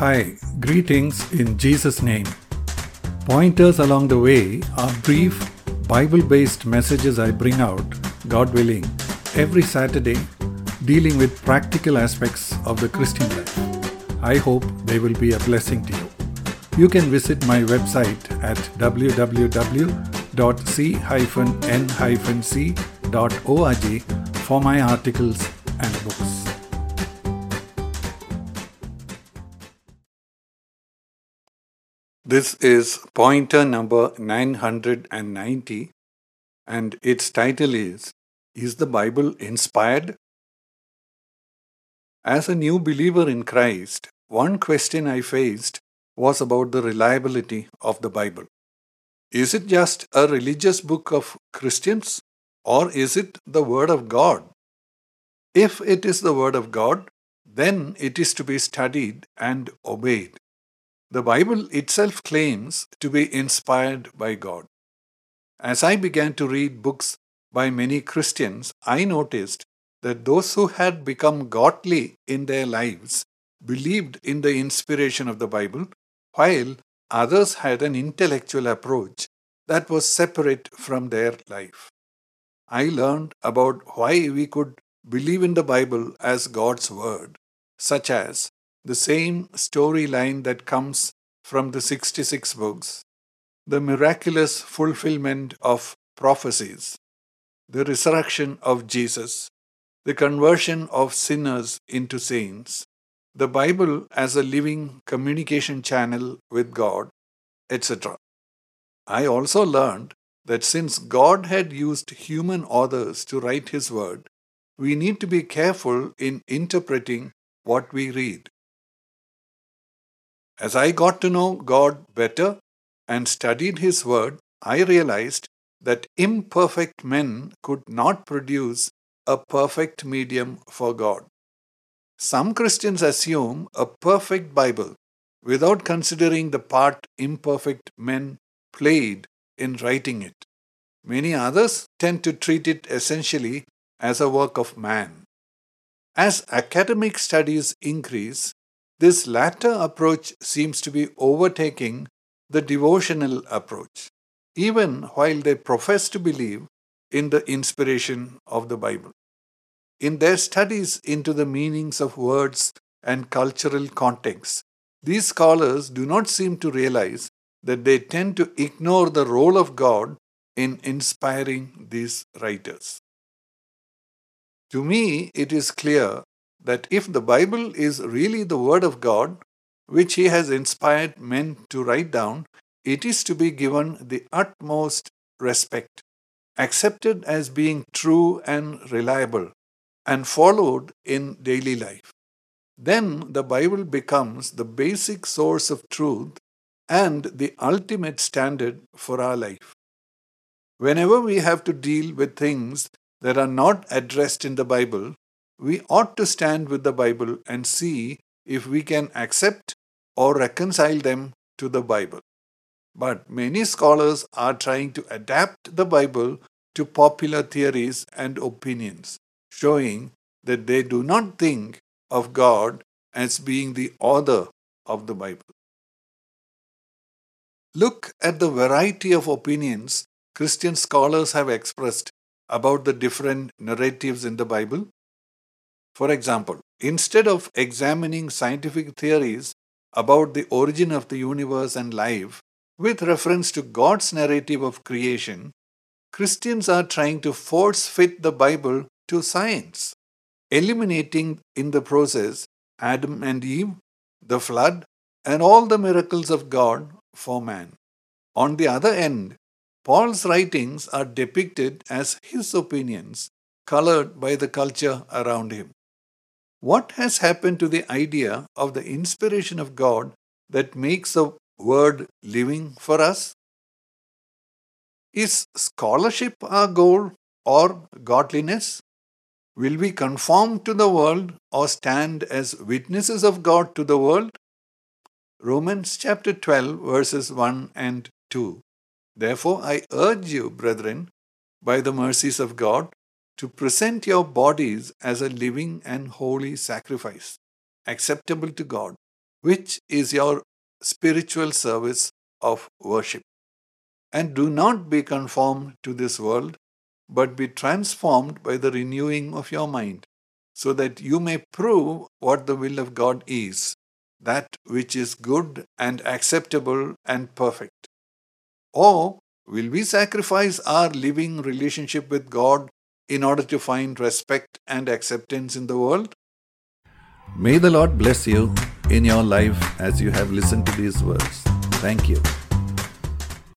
Hi, greetings in Jesus' name. Pointers along the way are brief, Bible based messages I bring out, God willing, every Saturday, dealing with practical aspects of the Christian life. I hope they will be a blessing to you. You can visit my website at www.c-n-c.org for my articles and books. This is pointer number 990 and its title is Is the Bible Inspired? As a new believer in Christ, one question I faced was about the reliability of the Bible. Is it just a religious book of Christians or is it the Word of God? If it is the Word of God, then it is to be studied and obeyed. The Bible itself claims to be inspired by God. As I began to read books by many Christians, I noticed that those who had become godly in their lives believed in the inspiration of the Bible, while others had an intellectual approach that was separate from their life. I learned about why we could believe in the Bible as God's Word, such as the same storyline that comes from the 66 books, the miraculous fulfillment of prophecies, the resurrection of Jesus, the conversion of sinners into saints, the Bible as a living communication channel with God, etc. I also learned that since God had used human authors to write His Word, we need to be careful in interpreting what we read. As I got to know God better and studied His Word, I realized that imperfect men could not produce a perfect medium for God. Some Christians assume a perfect Bible without considering the part imperfect men played in writing it. Many others tend to treat it essentially as a work of man. As academic studies increase, this latter approach seems to be overtaking the devotional approach, even while they profess to believe in the inspiration of the Bible. In their studies into the meanings of words and cultural contexts, these scholars do not seem to realize that they tend to ignore the role of God in inspiring these writers. To me, it is clear that if the Bible is really the Word of God, which He has inspired men to write down, it is to be given the utmost respect, accepted as being true and reliable, and followed in daily life. Then the Bible becomes the basic source of truth and the ultimate standard for our life. Whenever we have to deal with things that are not addressed in the Bible, we ought to stand with the Bible and see if we can accept or reconcile them to the Bible. But many scholars are trying to adapt the Bible to popular theories and opinions, showing that they do not think of God as being the author of the Bible. Look at the variety of opinions Christian scholars have expressed about the different narratives in the Bible for example, instead of examining scientific theories about the origin of the universe and life with reference to God's narrative of creation, Christians are trying to force fit the Bible to science, eliminating in the process Adam and Eve, the flood, and all the miracles of God for man. On the other end, Paul's writings are depicted as his opinions, colored by the culture around him. What has happened to the idea of the inspiration of God that makes the word living for us? Is scholarship our goal or godliness? Will we conform to the world or stand as witnesses of God to the world? Romans chapter 12, verses 1 and 2. Therefore, I urge you, brethren, by the mercies of God, to present your bodies as a living and holy sacrifice, acceptable to God, which is your spiritual service of worship. And do not be conformed to this world, but be transformed by the renewing of your mind, so that you may prove what the will of God is, that which is good and acceptable and perfect. Or will we sacrifice our living relationship with God in order to find respect and acceptance in the world? May the Lord bless you in your life as you have listened to these words. Thank you.